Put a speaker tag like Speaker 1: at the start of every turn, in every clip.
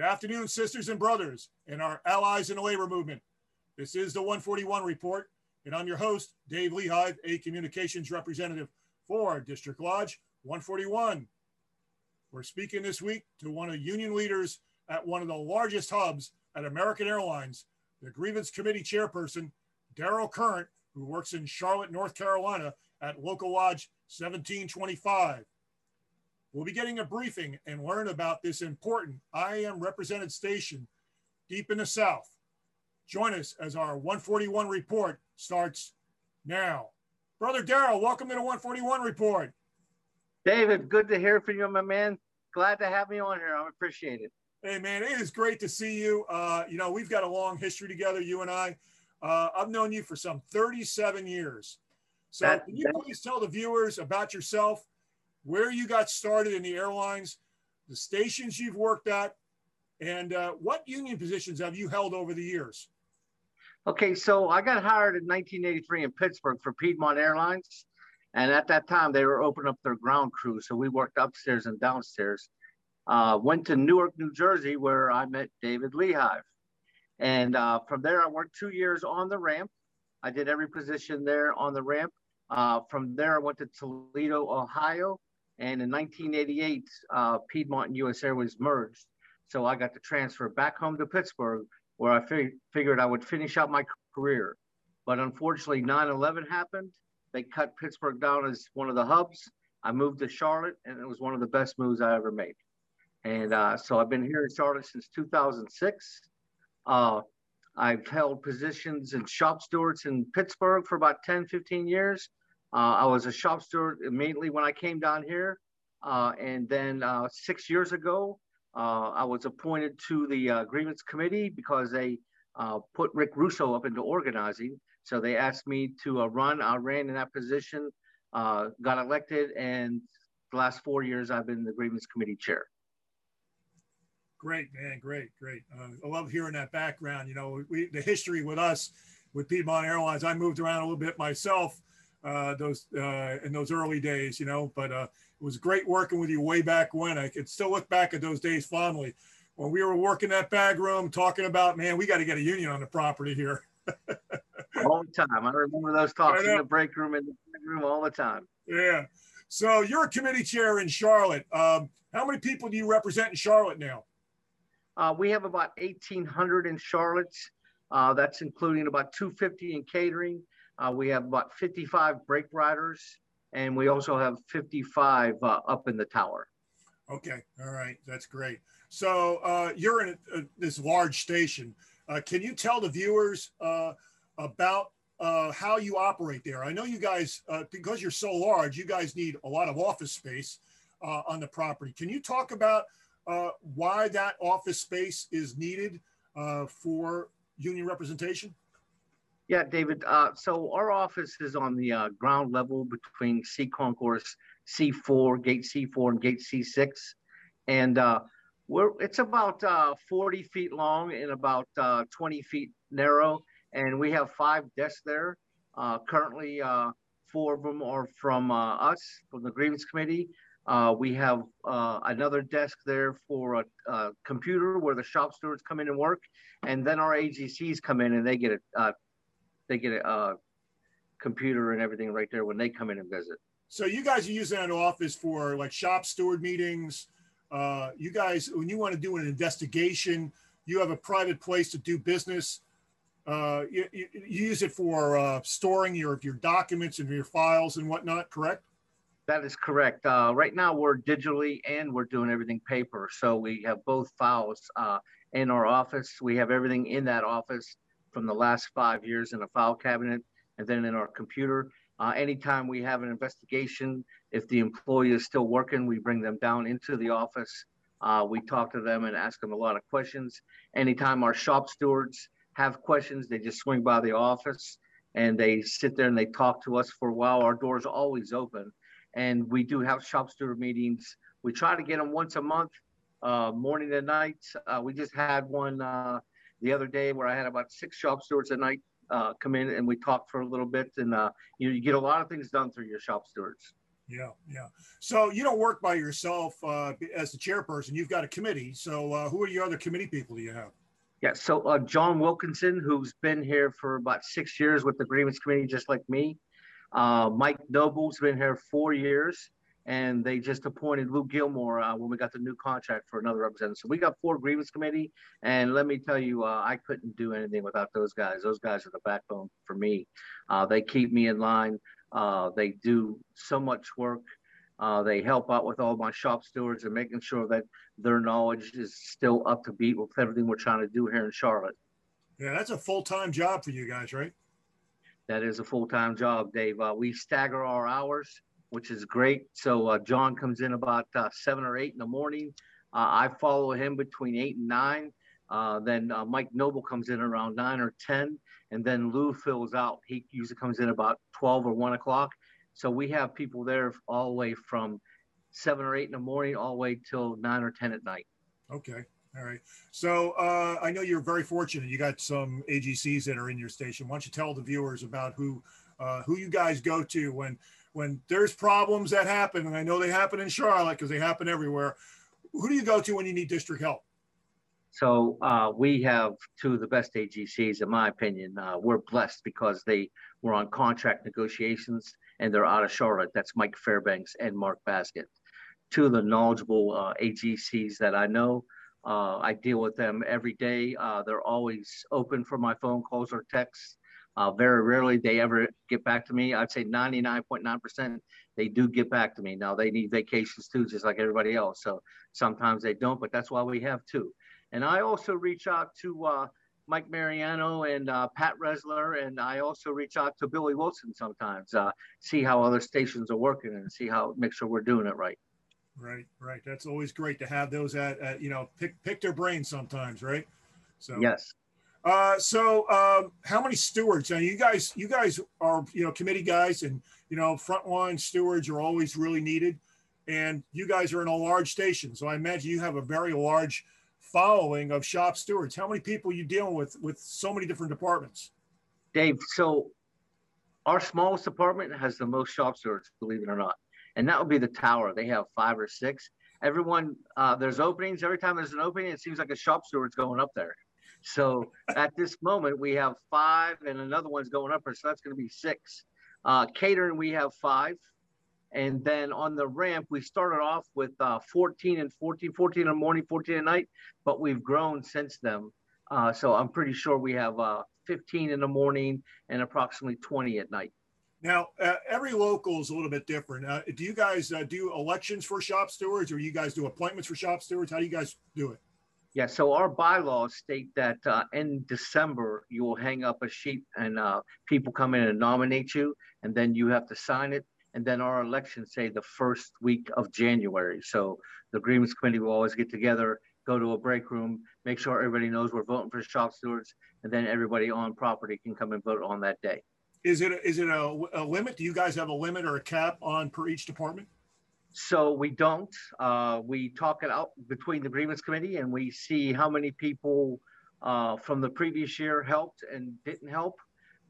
Speaker 1: Good afternoon, sisters and brothers, and our allies in the labor movement. This is the 141 Report, and I'm your host, Dave Lehive, a communications representative for District Lodge 141. We're speaking this week to one of union leaders at one of the largest hubs at American Airlines, the Grievance Committee Chairperson, Daryl Current, who works in Charlotte, North Carolina at Local Lodge 1725. We'll be getting a briefing and learn about this important IAM represented station deep in the South. Join us as our 141 report starts now. Brother Daryl, welcome to the 141 report.
Speaker 2: David, good to hear from you, my man. Glad to have me on here. I appreciate it.
Speaker 1: Hey, man, it is great to see you. Uh, you know, we've got a long history together, you and I. Uh, I've known you for some 37 years. So, that, can you that, please tell the viewers about yourself where you got started in the airlines, the stations you've worked at, and uh, what union positions have you held over the years?
Speaker 2: Okay, so I got hired in 1983 in Pittsburgh for Piedmont Airlines. And at that time, they were opening up their ground crew. So we worked upstairs and downstairs. Uh, went to Newark, New Jersey, where I met David Lehive. And uh, from there, I worked two years on the ramp. I did every position there on the ramp. Uh, from there, I went to Toledo, Ohio, and in 1988, uh, Piedmont and US Airways merged. So I got to transfer back home to Pittsburgh, where I fig- figured I would finish out my career. But unfortunately, 9 11 happened. They cut Pittsburgh down as one of the hubs. I moved to Charlotte, and it was one of the best moves I ever made. And uh, so I've been here in Charlotte since 2006. Uh, I've held positions in shop stewards in Pittsburgh for about 10, 15 years. Uh, I was a shop steward immediately when I came down here. Uh, and then uh, six years ago, uh, I was appointed to the uh, grievance committee because they uh, put Rick Russo up into organizing. So they asked me to run. I ran in that position, got elected, and the last four years I've been the grievance committee chair.
Speaker 1: Great, man. Great, great. I love hearing that background. You know, we, the history with us, with Piedmont Airlines, I moved around a little bit myself uh, those uh, in those early days, you know. But uh, it was great working with you way back when. I could still look back at those days fondly when we were working that bag room, talking about, man, we got to get a union on the property here.
Speaker 2: all the time. I remember those talks in the break room in the break room all the time.
Speaker 1: Yeah. So you're a committee chair in Charlotte. Um, how many people do you represent in Charlotte now?
Speaker 2: Uh, we have about 1,800 in Charlotte. Uh, that's including about 250 in catering uh, we have about 55 brake riders, and we also have 55 uh, up in the tower.
Speaker 1: Okay, all right, that's great. So uh, you're in a, a, this large station. Uh, can you tell the viewers uh, about uh, how you operate there? I know you guys, because you're so large, you guys need a lot of office space on the property. Can you talk about why that office space is needed for union representation?
Speaker 2: Yeah, David. Uh, so our office is on the uh, ground level between C concourse C4, gate C4, and gate C6, and uh, we're it's about uh, 40 feet long and about uh, 20 feet narrow, and we have five desks there. Uh, currently, four of them are from us from the grievance committee. we have another desk there for a, a, computer where the shop stewards come in and work, and then our AGCs come in and they get a they get a uh, computer and everything right there when they come in and visit.
Speaker 1: So you guys are using that office for like shop steward meetings. Uh, you guys, when you want to do an investigation, you have a private place to do business. Uh, you, you, use it for uh, storing your your documents and your files and whatnot. Correct?
Speaker 2: That is correct. Uh, right now, we're digitally and we're doing everything paper. So we have both files uh, in our office. We have everything in that office from the last five years in a file cabinet and then in our computer. Uh, anytime we have an investigation, if the employee is still working, we bring them down into the office. Uh, we talk to them and ask them a lot of questions. Anytime our shop stewards have questions, they just swing by the office and they sit there and they talk to us for a while. Our doors always open. And we do have shop steward meetings. We try to get them once a month, uh, morning and night. Uh, we just had one uh, the other day where I had about six shop stewards at night uh, come in and we talked for a little bit. And uh, you, you get a lot of things done through your shop stewards.
Speaker 1: Yeah, yeah. So you don't work by yourself uh, as the chairperson. You've got a committee. So uh, who are your other committee people do you have?
Speaker 2: Yeah, so uh, John Wilkinson, who's been here for about six years with the grievance committee, just like me. Uh, Mike Noble's been here four years, and they just appointed Lou Gilmore uh, when we got the new contract for another representative. So we got four grievance committee, and let me tell you, uh, I couldn't do anything without those guys. Those guys are the backbone for me. Uh, they keep me in line. Uh, they do so much work. Uh, they help out with all my shop stewards and making sure that their knowledge is still up to beat with everything we're trying to do here in Charlotte.
Speaker 1: Yeah, that's a full time job for you guys, right?
Speaker 2: That is a full time job, Dave. Uh, we stagger our hours, which is great. So uh, John comes in about uh, seven or eight in the morning. Uh, I follow him between eight and nine. Uh, then Mike Noble comes in around nine or 10. And then Lou fills out. He usually comes in about 12 or 1 o'clock so we have people there all the way from seven or eight in the morning, all the way till nine or 10 at night.
Speaker 1: Okay. All right. So uh, I know you're very fortunate. You got some AGCs that are in your station. Why don't you tell the viewers about who uh, who you guys go to when when there's problems that happen, and I know they happen in Charlotte because they happen everywhere. Who do you go to when you need district help?
Speaker 2: So uh, we have two of the best AGCs, in my opinion. Uh, we're blessed because they were on contract negotiations and they're out of Charlotte. That's Mike Fairbanks and Mark Basket. Two of the knowledgeable uh, AGCs that I know. Uh, I deal with them every day. Uh, they're always open for my phone calls or texts. Uh, very rarely they ever get back to me. I'd say 99.9% they do get back to me. Now they need vacations too, just like everybody else. So sometimes they don't, but that's why we have two. And I also reach out to uh, Mike Mariano and uh, Pat Resler, and I also reach out to Billy Wilson sometimes, uh, see how other stations are working and see how make sure we're doing it right.
Speaker 1: Right, right. That's always great to have those at, at you know pick pick their brains sometimes, right?
Speaker 2: So yes.
Speaker 1: Uh, so um, how many stewards? Now you guys, you guys are you know committee guys, and you know frontline stewards are always really needed, and you guys are in a large station, so I imagine you have a very large following of shop stewards? How many people you dealing with with so many different departments?
Speaker 2: Dave, so our smallest department has the most shop stewards, believe it or not, and that would be the tower. They have five or six. Everyone, uh, there's openings. Every time there's an opening, it seems like a shop steward's going up there. So at this moment, we have five, and another one's going up so that's going to be six. Uh, catering, we have five. And then on the ramp, we started off with uh, 14 and 14, 14 in the morning, 14 at night, but we've grown since then. Uh, so I'm pretty sure we have uh, 15 in the morning and approximately 20 at night.
Speaker 1: Now, uh, every local is a little bit different. Uh, do you guys uh, do elections for shop stewards or you guys do appointments for shop stewards? How do you guys do it?
Speaker 2: Yeah, so our bylaws state that uh, in December, you will hang up a sheet and uh, people come in and nominate you, and then you have to sign it and then our elections say the first week of January. So the grievance committee will always get together, go to a break room, make sure everybody knows we're voting for shop stewards, and then everybody on property can come and vote on that day.
Speaker 1: Is it is it a, a limit? Do you guys have a limit or a cap on per each department?
Speaker 2: So we don't. Uh, we talk it out between the grievance committee, and we see how many people uh, from the previous year helped and didn't help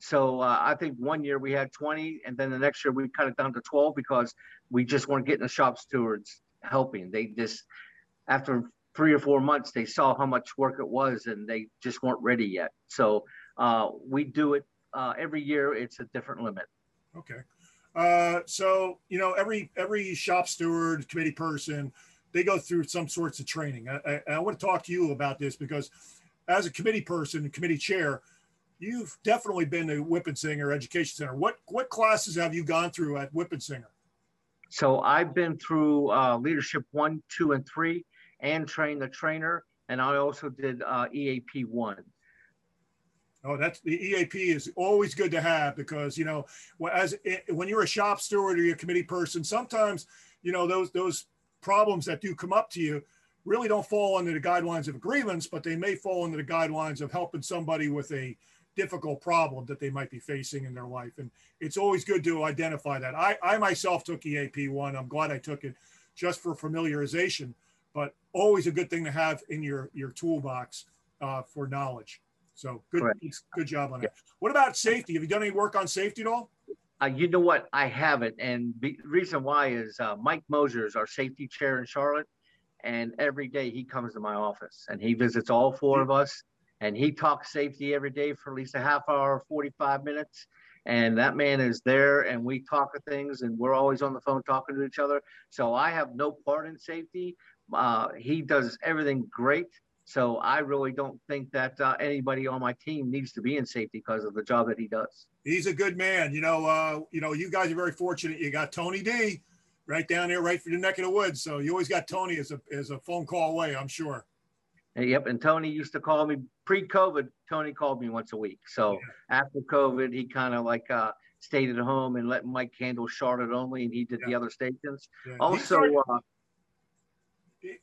Speaker 2: so uh, I think one year we had 20, and then the next year we cut it down to 12 because we just weren't getting the shop stewards helping. They just, after three or four months, they saw how much work it was and they just weren't ready yet. So uh, we do it uh, every year. It's a different limit.
Speaker 1: Okay. Uh, so, you know, every, every shop steward committee person, they go through some sorts of training. I, I, I want to talk to you about this because as a committee person, committee chair, you've definitely been to Winpisinger Education Center. What what classes have you gone through at Winpisinger?
Speaker 2: So I've been through uh, leadership one, two, and three, and trained the trainer, and I also did uh, EAP one.
Speaker 1: Oh, that's the EAP is always good to have because you know, as when you're a shop steward or you're a committee person, sometimes you know those those problems that do come up to you really don't fall under the guidelines of agreements, but they may fall under the guidelines of helping somebody with a difficult problem that they might be facing in their life. And it's always good to identify that. I, I myself took EAP one. I'm glad I took it just for familiarization, but always a good thing to have in your, your toolbox uh, for knowledge. So good, good job on that. What about safety? Have you done any work on safety at all?
Speaker 2: Uh, you know what? I haven't, and the reason why is uh, Mike Mosier is our safety chair in Charlotte, and every day he comes to my office and he visits all four of us, and he talks safety every day for at least a half hour, forty-five minutes. And that man is there, and we talk of things, and we're always on the phone talking to each other. So I have no part in safety. Uh, he does everything great. So I really don't think that uh, anybody on my team needs to be in safety because of the job that he does.
Speaker 1: He's a good man. You know, uh, you know, you guys are very fortunate. You got Tony D right down there, right for the neck of the woods. So you always got Tony as a as a phone call away. I'm sure.
Speaker 2: Yep, and Tony used to call me pre-COVID. Tony called me once a week. So yeah. after COVID, he kind of like uh, stayed at home and let Mike handle Charlotte only, and he did yeah. the other stations. Yeah. Also, uh,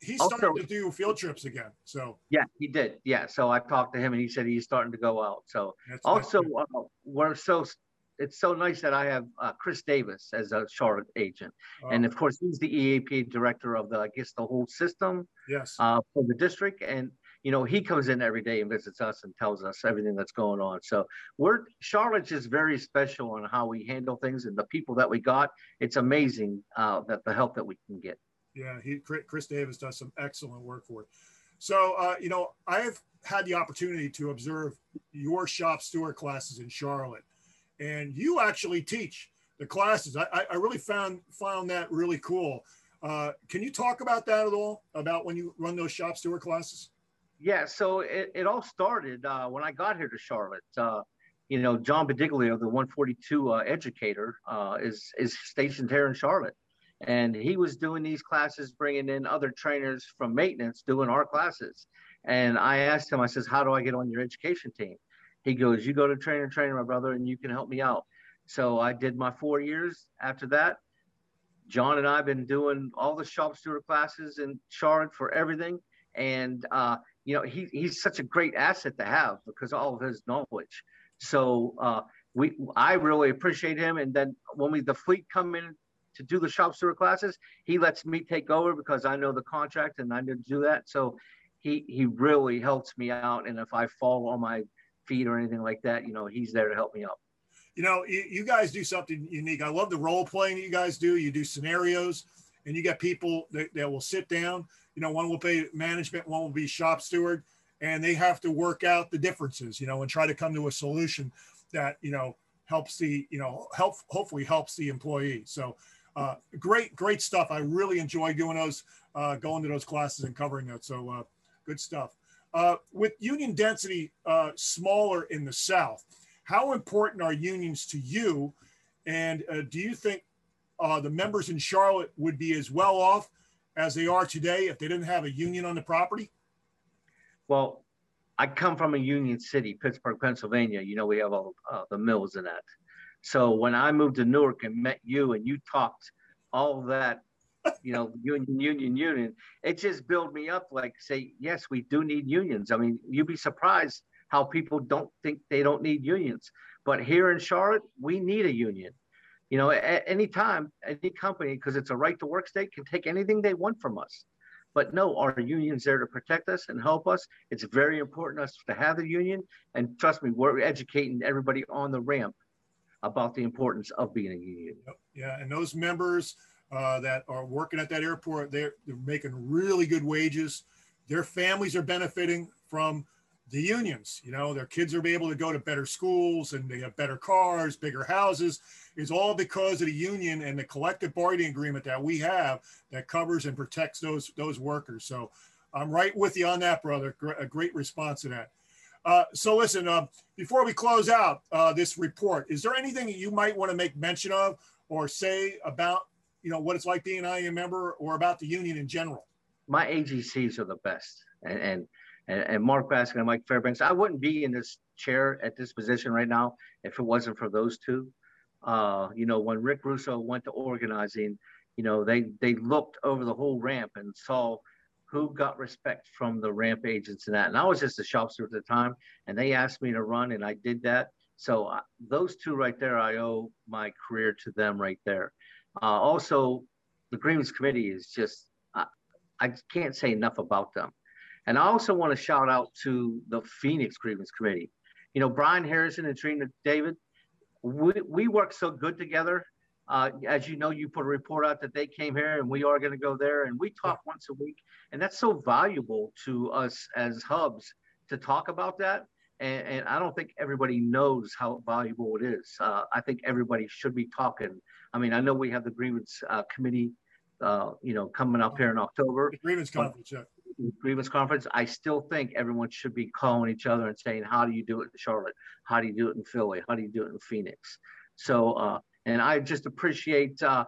Speaker 1: he's starting also, to do field trips again. So
Speaker 2: yeah, he did. Yeah. So I talked to him and he said he's starting to go out. So That's also uh, we're so it's so nice that I have uh, Chris Davis as a Charlotte agent, oh. and of course he's the EAP director of the I guess the whole system.
Speaker 1: Yes.
Speaker 2: Uh, for the district, and you know he comes in every day and visits us and tells us everything that's going on. So we're Charlotte's just very special on how we handle things and the people that we got. It's amazing uh, that the help that we can get.
Speaker 1: Yeah, he Chris Davis does some excellent work for it. So uh, you know, I've had the opportunity to observe your shop steward classes in Charlotte, and you actually teach the classes. I, I really found found that really cool. Uh, can you talk about that at all? About when you run those shop steward classes?
Speaker 2: Yeah, so it, it all started uh, when I got here to Charlotte. Uh, you know, John Bediglio, the 142 uh, educator, uh, is is stationed here in Charlotte and he was doing these classes bringing in other trainers from maintenance doing our classes. And i asked him i says how do i get on your education team? He goes you go to trainer trainer my brother and you can help me out. So i did my four years after that. John and i've been doing all the shop steward classes in charlotte for everything. And uh, you know he, he's such a great asset to have because all of his knowledge. So uh, we i really appreciate him. And then when we the fleet come in to do the shop steward classes, he lets me take over because I know the contract and I need to do that. So he he really helps me out. And if I fall on my feet or anything like that, you know, he's there to help me out.
Speaker 1: You know, you, guys do something unique. I love the role playing that you guys do. You do scenarios and you get people that, that will sit down. You know, one will pay management, one will be shop steward, and they have to work out the differences, you know, and try to come to a solution that, you know, helps the, you know, help hopefully helps the employee. So uh, great, great stuff. I really enjoy doing those, uh, going to those classes and covering that. So uh, good stuff. Uh, with union density uh, smaller in the South, how important are unions to you? And uh, do you think the members in Charlotte would be as well off as they are today if they didn't have a union on the property?
Speaker 2: Well, I come from a union city, Pittsburgh, Pennsylvania. You know, we have all the mills in that. So when I moved to Newark and met you and you talked all that, you know, union, union, union, it just built me up like say, yes, we do need unions. I mean, you'd be surprised how people don't think they don't need unions. But here in Charlotte, we need a union. You know, at any time, any company, because it's a right to work state, can take anything they want from us. But no, our union's there to protect us and help us. It's very important us to have the union. And trust me, we're educating everybody on the ramp about the importance of being a union.
Speaker 1: Yeah, and those members uh, that are working at that airport, they're, they're making really good wages. Their families are benefiting from the unions. You know, their kids are able to go to better schools and they have better cars, bigger houses. It's all because of the union and the collective bargaining agreement that we have that covers and protects those those workers. So I'm right with you on that, brother. A great response to that. Uh, so listen, uh, before we close out uh, this report, is there anything that you might want to make mention of or say about, you know, what it's like being an IAM member or about the union in general?
Speaker 2: My AGCs are the best. And, and, and Mark Baskin and Mike Fairbanks, I wouldn't be in this chair at this position right now if it wasn't for those two. Uh, you know, when Rick Russo went to organizing, you know, they, they looked over the whole ramp and saw – who got respect from the ramp agents and that. And I was just a shopster at the time, and they asked me to run, and I did that. So uh, those two right there, I owe my career to them right there. Uh, also, the grievance committee is just uh, I can't say enough about them. And I also want to shout out to the Phoenix grievance committee. You know, Brian Harrison and Trina David, we, we work so good together. Uh, as you know, you put a report out that they came here and we are going to go there and we talk once a week. And that's so valuable to us as hubs to talk about that. And, and I don't think everybody knows how valuable it is. Uh, I think everybody should be talking. I mean, I know we have the grievance uh, committee, uh, you know, coming up here in October.
Speaker 1: The grievance conference, yeah.
Speaker 2: Grievance conference. I still think everyone should be calling each other and saying, "How do you do it in Charlotte? How do you do it in Philly? How do you do it in Phoenix?" So, uh, and I just appreciate uh,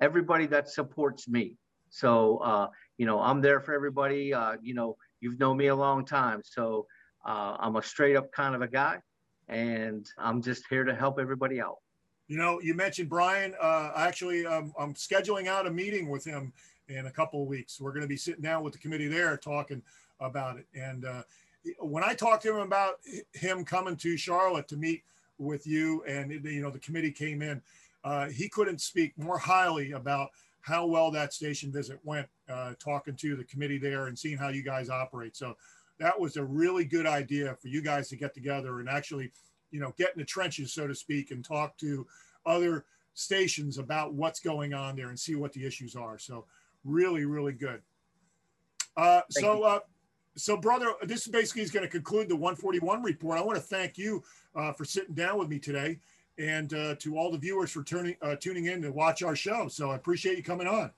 Speaker 2: everybody that supports me. So, uh, you know, I'm there for everybody. Uh, you know, you've known me a long time, so uh, I'm a straight up kind of a guy, and I'm just here to help everybody out.
Speaker 1: You know, you mentioned Brian. Uh, actually, um, I'm scheduling out a meeting with him in a couple of weeks. We're going to be sitting down with the committee there talking about it. And uh, when I talked to him about him coming to Charlotte to meet with you, and you know, the committee came in, uh, he couldn't speak more highly about how well that station visit went. Uh, talking to the committee there and seeing how you guys operate. So that was a really good idea for you guys to get together and actually, you know, get in the trenches, so to speak, and talk to other stations about what's going on there and see what the issues are. So really, really good. Uh, so, uh, so brother, this basically is going to conclude the 141 report. I want to thank you uh, for sitting down with me today, and uh, to all the viewers for turning uh, tuning in to watch our show. So I appreciate you coming on.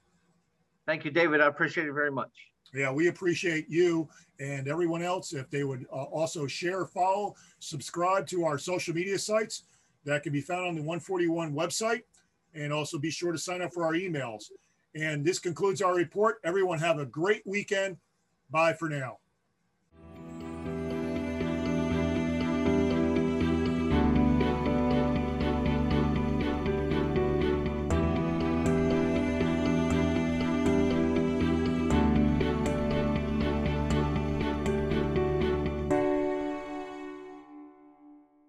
Speaker 2: Thank you, David. I appreciate it very much.
Speaker 1: Yeah, we appreciate you and everyone else. If they would uh, also share, follow, subscribe to our social media sites that can be found on the 141 website, and also be sure to sign up for our emails. And this concludes our report. Everyone have a great weekend. Bye for now.